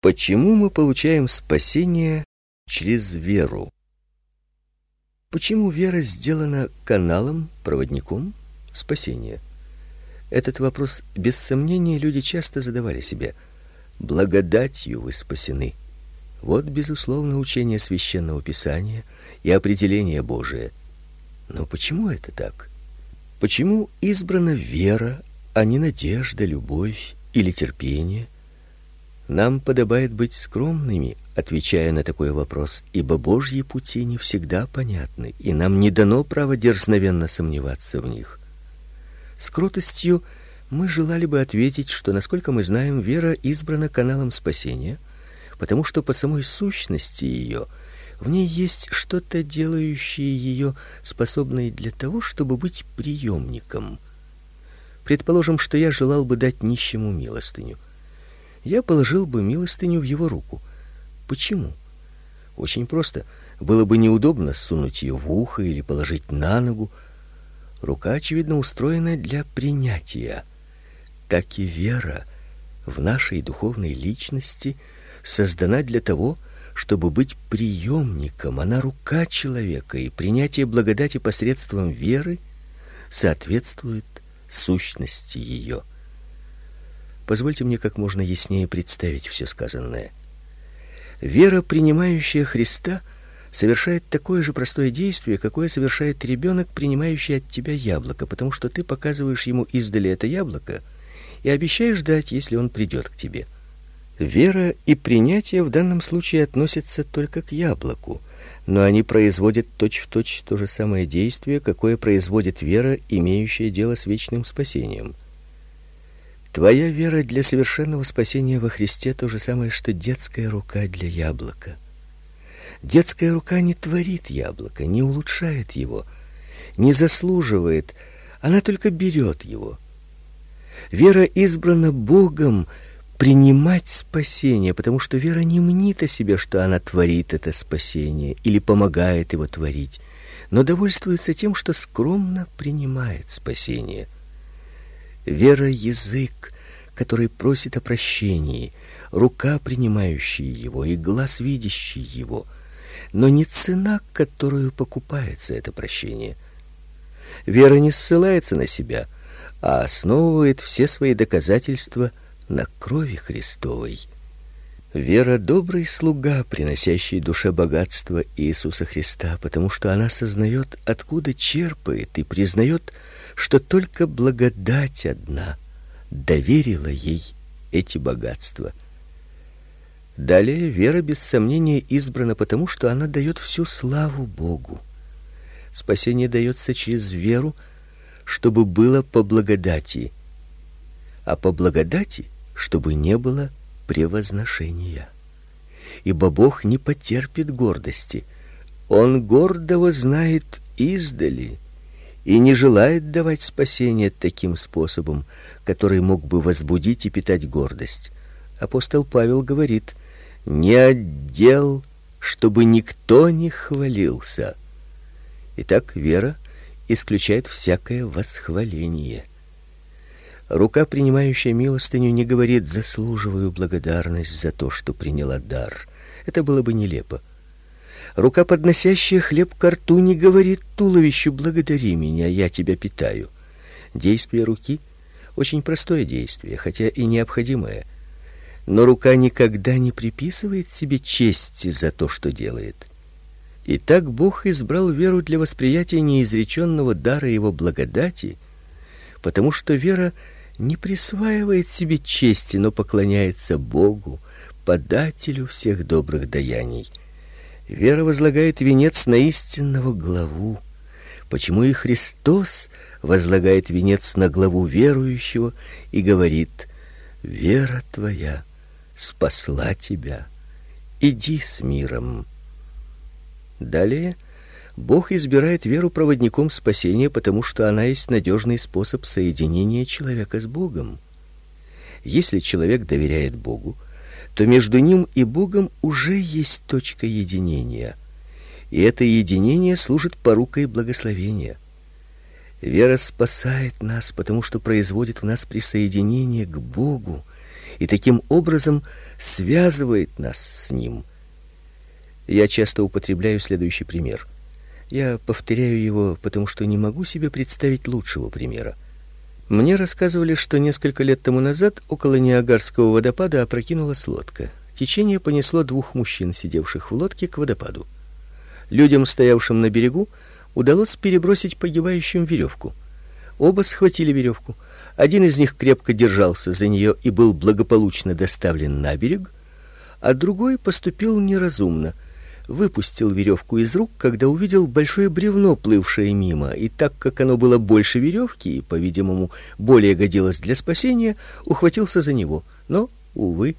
Почему мы получаем спасение через веру? Почему вера сделана каналом, проводником спасения? Этот вопрос без сомнения люди часто задавали себе. Благодатью вы спасены. Вот безусловно учение священного писания и определение Божие. Но почему это так? Почему избрана вера, а не надежда, любовь или терпение? Нам подобает быть скромными, отвечая на такой вопрос, ибо Божьи пути не всегда понятны, и нам не дано право дерзновенно сомневаться в них. С кротостью мы желали бы ответить, что насколько мы знаем, вера избрана каналом спасения, потому что по самой сущности ее в ней есть что-то делающее ее способной для того, чтобы быть приемником. Предположим, что я желал бы дать нищему милостыню я положил бы милостыню в его руку. Почему? Очень просто. Было бы неудобно сунуть ее в ухо или положить на ногу. Рука очевидно устроена для принятия. Так и вера в нашей духовной личности создана для того, чтобы быть приемником. Она рука человека, и принятие благодати посредством веры соответствует сущности ее. Позвольте мне как можно яснее представить все сказанное. Вера, принимающая Христа, совершает такое же простое действие, какое совершает ребенок, принимающий от тебя яблоко, потому что ты показываешь ему издали это яблоко и обещаешь дать, если он придет к тебе. Вера и принятие в данном случае относятся только к яблоку, но они производят точь-в-точь точь то же самое действие, какое производит вера, имеющая дело с вечным спасением. Твоя вера для совершенного спасения во Христе то же самое, что детская рука для яблока. Детская рука не творит яблоко, не улучшает его, не заслуживает, она только берет его. Вера избрана Богом принимать спасение, потому что вера не мнит о себе, что она творит это спасение или помогает его творить, но довольствуется тем, что скромно принимает спасение. Вера язык, который просит о прощении, рука принимающая его и глаз видящий его, но не цена, которую покупается это прощение. Вера не ссылается на себя, а основывает все свои доказательства на крови Христовой. Вера добрый слуга, приносящий душе богатство Иисуса Христа, потому что она сознает, откуда черпает и признает, что только благодать одна доверила ей эти богатства. Далее вера без сомнения избрана потому, что она дает всю славу Богу. Спасение дается через веру, чтобы было по благодати, а по благодати, чтобы не было превозношения. Ибо Бог не потерпит гордости. Он гордого знает издали и не желает давать спасение таким способом, который мог бы возбудить и питать гордость. Апостол Павел говорит: "Не отдел, чтобы никто не хвалился". Итак, вера исключает всякое восхваление. Рука, принимающая милостыню, не говорит: "Заслуживаю благодарность за то, что приняла дар". Это было бы нелепо. Рука, подносящая хлеб к рту, не говорит туловищу: "Благодари меня, я тебя питаю". Действие руки очень простое действие, хотя и необходимое. Но рука никогда не приписывает себе чести за то, что делает. И так Бог избрал веру для восприятия неизреченного дара его благодати, потому что вера не присваивает себе чести, но поклоняется Богу, подателю всех добрых даяний. Вера возлагает венец на истинного главу. Почему и Христос возлагает венец на главу верующего и говорит: "Вера твоя спасла тебя. Иди с миром". Далее Бог избирает веру проводником спасения, потому что она есть надежный способ соединения человека с Богом. Если человек доверяет Богу, то между ним и Богом уже есть точка единения. И это единение служит порукой благословения. Вера спасает нас, потому что производит в нас присоединение к Богу и таким образом связывает нас с ним. Я часто употребляю следующий пример. Я повторяю его, потому что не могу себе представить лучшего примера. Мне рассказывали, что несколько лет тому назад около Ниагарского водопада опрокинулась лодка. Течение понесло двух мужчин, сидевших в лодке, к водопаду. Людям, стоявшим на берегу, удалось перебросить погибающим веревку. Оба схватили веревку. Один из них крепко держался за нее и был благополучно доставлен на берег, а другой поступил неразумно. Выпустил веревку из рук, когда увидел большое бревно, плывшее мимо, и так как оно было больше веревки и, по-видимому, более годилось для спасения, ухватился за него. Но, увы,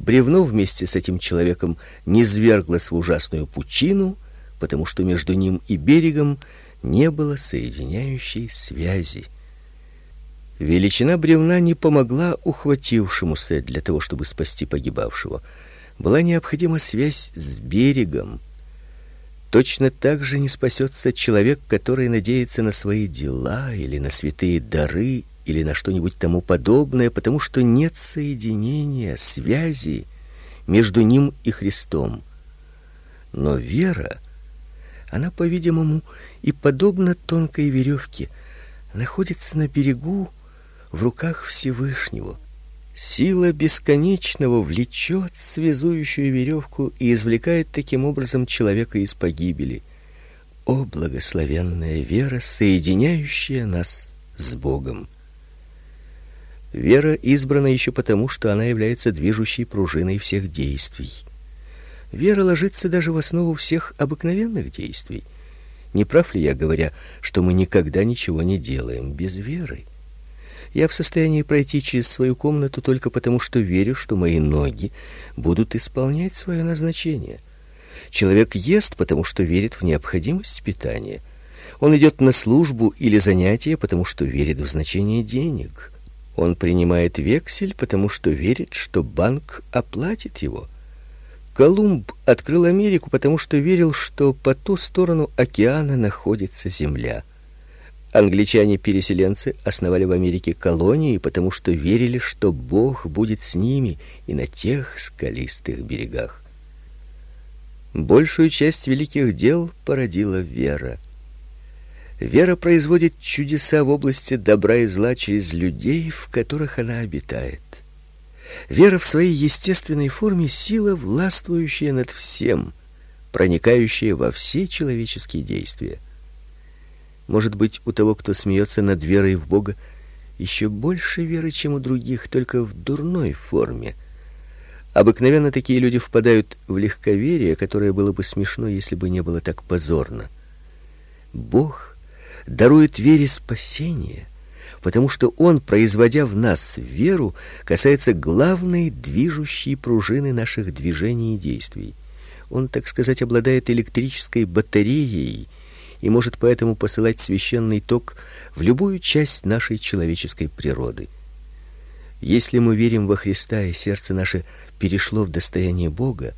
бревно вместе с этим человеком низверглось в ужасную пучину, потому что между ним и берегом не было соединяющей связи. Величина бревна не помогла ухватившемуся для того, чтобы спасти погибавшего. Была необходима связь с берегом. Точно так же не спасется человек, который надеется на свои дела или на святые дары или на что-нибудь тому подобное, потому что нет соединения, связи между ним и Христом. Но вера, она, по-видимому, и подобно тонкой веревке, находится на берегу в руках Всевышнего. Сила бесконечного влечет связующую веревку и извлекает таким образом человека из погибели. О благословенная вера, соединяющая нас с Богом. Вера избрана еще потому, что она является движущей пружиной всех действий. Вера ложится даже в основу всех обыкновенных действий. Не прав ли я, говоря, что мы никогда ничего не делаем без веры? Я в состоянии пройти через свою комнату только потому, что верю, что мои ноги будут исполнять свое назначение. Человек ест, потому что верит в необходимость питания. Он идет на службу или занятия, потому что верит в значение денег. Он принимает вексель, потому что верит, что банк оплатит его. Колумб открыл Америку, потому что верил, что по ту сторону океана находится земля. Англичане-переселенцы основали в Америке колонии, потому что верили, что Бог будет с ними и на тех скалистых берегах. Большую часть великих дел породила вера. Вера производит чудеса в области добра и зла через людей, в которых она обитает. Вера в своей естественной форме сила, властвующая над всем, проникающая во все человеческие действия. Может быть, у того, кто смеется над верой в Бога, еще больше веры, чем у других, только в дурной форме. Обыкновенно такие люди впадают в легковерие, которое было бы смешно, если бы не было так позорно. Бог дарует вере спасение, потому что он, производя в нас веру, касается главной движущей пружины наших движений и действий. Он, так сказать, обладает электрической батареей, и может поэтому посылать священный ток в любую часть нашей человеческой природы. Если мы верим во Христа, и сердце наше перешло в достояние Бога,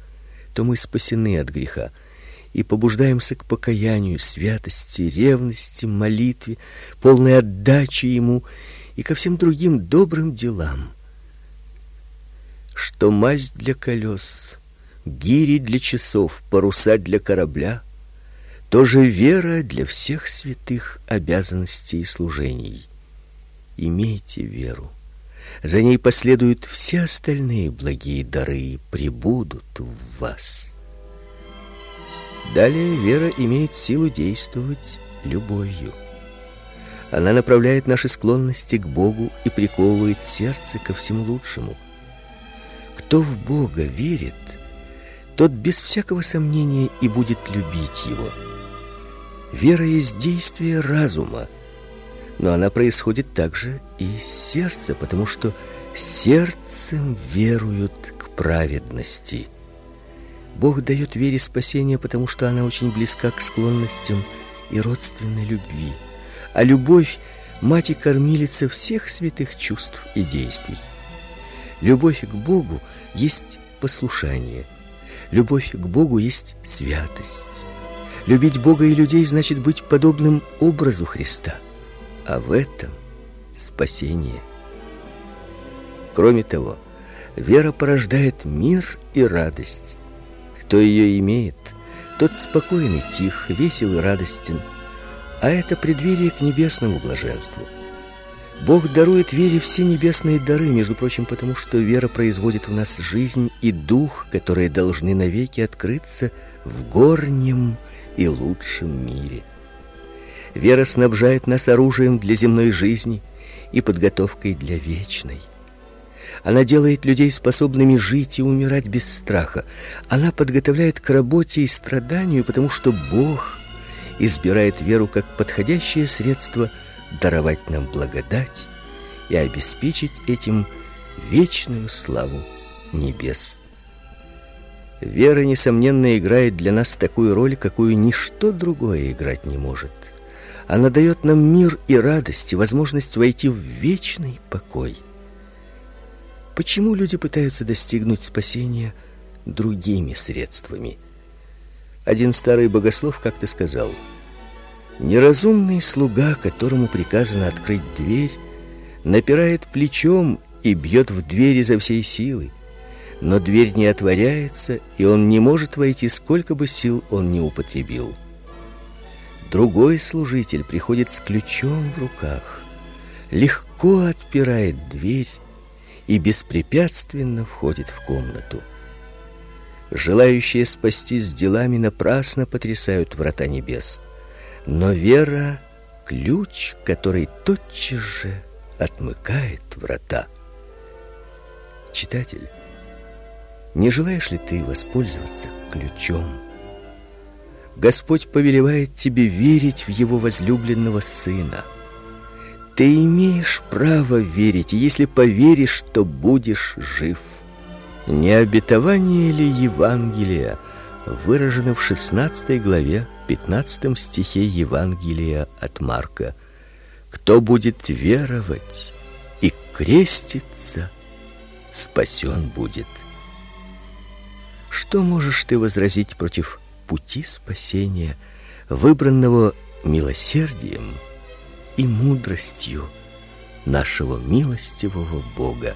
то мы спасены от греха и побуждаемся к покаянию, святости, ревности, молитве, полной отдаче ему и ко всем другим добрым делам. Что масть для колес, гири для часов, паруса для корабля, тоже вера для всех святых обязанностей и служений. Имейте веру. За ней последуют все остальные благие дары и прибудут в вас. Далее вера имеет силу действовать любовью. Она направляет наши склонности к Богу и приковывает сердце ко всему лучшему. Кто в Бога верит, тот без всякого сомнения и будет любить его. Вера есть действие разума, но она происходит также и из сердца, потому что сердцем веруют к праведности. Бог дает вере спасение, потому что она очень близка к склонностям и родственной любви. А любовь мать и кормилица всех святых чувств и действий. Любовь к Богу есть послушание. Любовь к Богу есть святость. Любить Бога и людей значит быть подобным образу Христа. А в этом спасение. Кроме того, Вера порождает мир и радость. Кто ее имеет, тот спокойный, тих, весел и радостен. А это преддверие к небесному блаженству. Бог дарует вере все небесные дары, между прочим, потому что вера производит в нас жизнь и дух, которые должны навеки открыться в горнем и лучшем мире. Вера снабжает нас оружием для земной жизни и подготовкой для вечной. Она делает людей способными жить и умирать без страха. Она подготовляет к работе и страданию, потому что Бог избирает веру как подходящее средство даровать нам благодать и обеспечить этим вечную славу небес. Вера несомненно играет для нас такую роль, какую ничто другое играть не может. Она дает нам мир и радость, и возможность войти в вечный покой. Почему люди пытаются достигнуть спасения другими средствами? Один старый богослов как-то сказал: Неразумный слуга, которому приказано открыть дверь, напирает плечом и бьет в дверь изо всей силы. Но дверь не отворяется, и он не может войти, сколько бы сил он ни употребил. Другой служитель приходит с ключом в руках, легко отпирает дверь и беспрепятственно входит в комнату. Желающие спастись делами напрасно потрясают врата небес. Но вера ключ, который тотчас же отмыкает врата. Читатель, не желаешь ли ты воспользоваться ключом? Господь повелевает тебе верить в его возлюбленного сына. Ты имеешь право верить, и если поверишь, то будешь жив. Не обетование ли Евангелия выражено в 16 главе 15 стихе Евангелия от Марка? Кто будет веровать и креститься, спасен будет. Что можешь ты возразить против пути спасения, выбранного милосердием? и мудростью нашего милостивого Бога.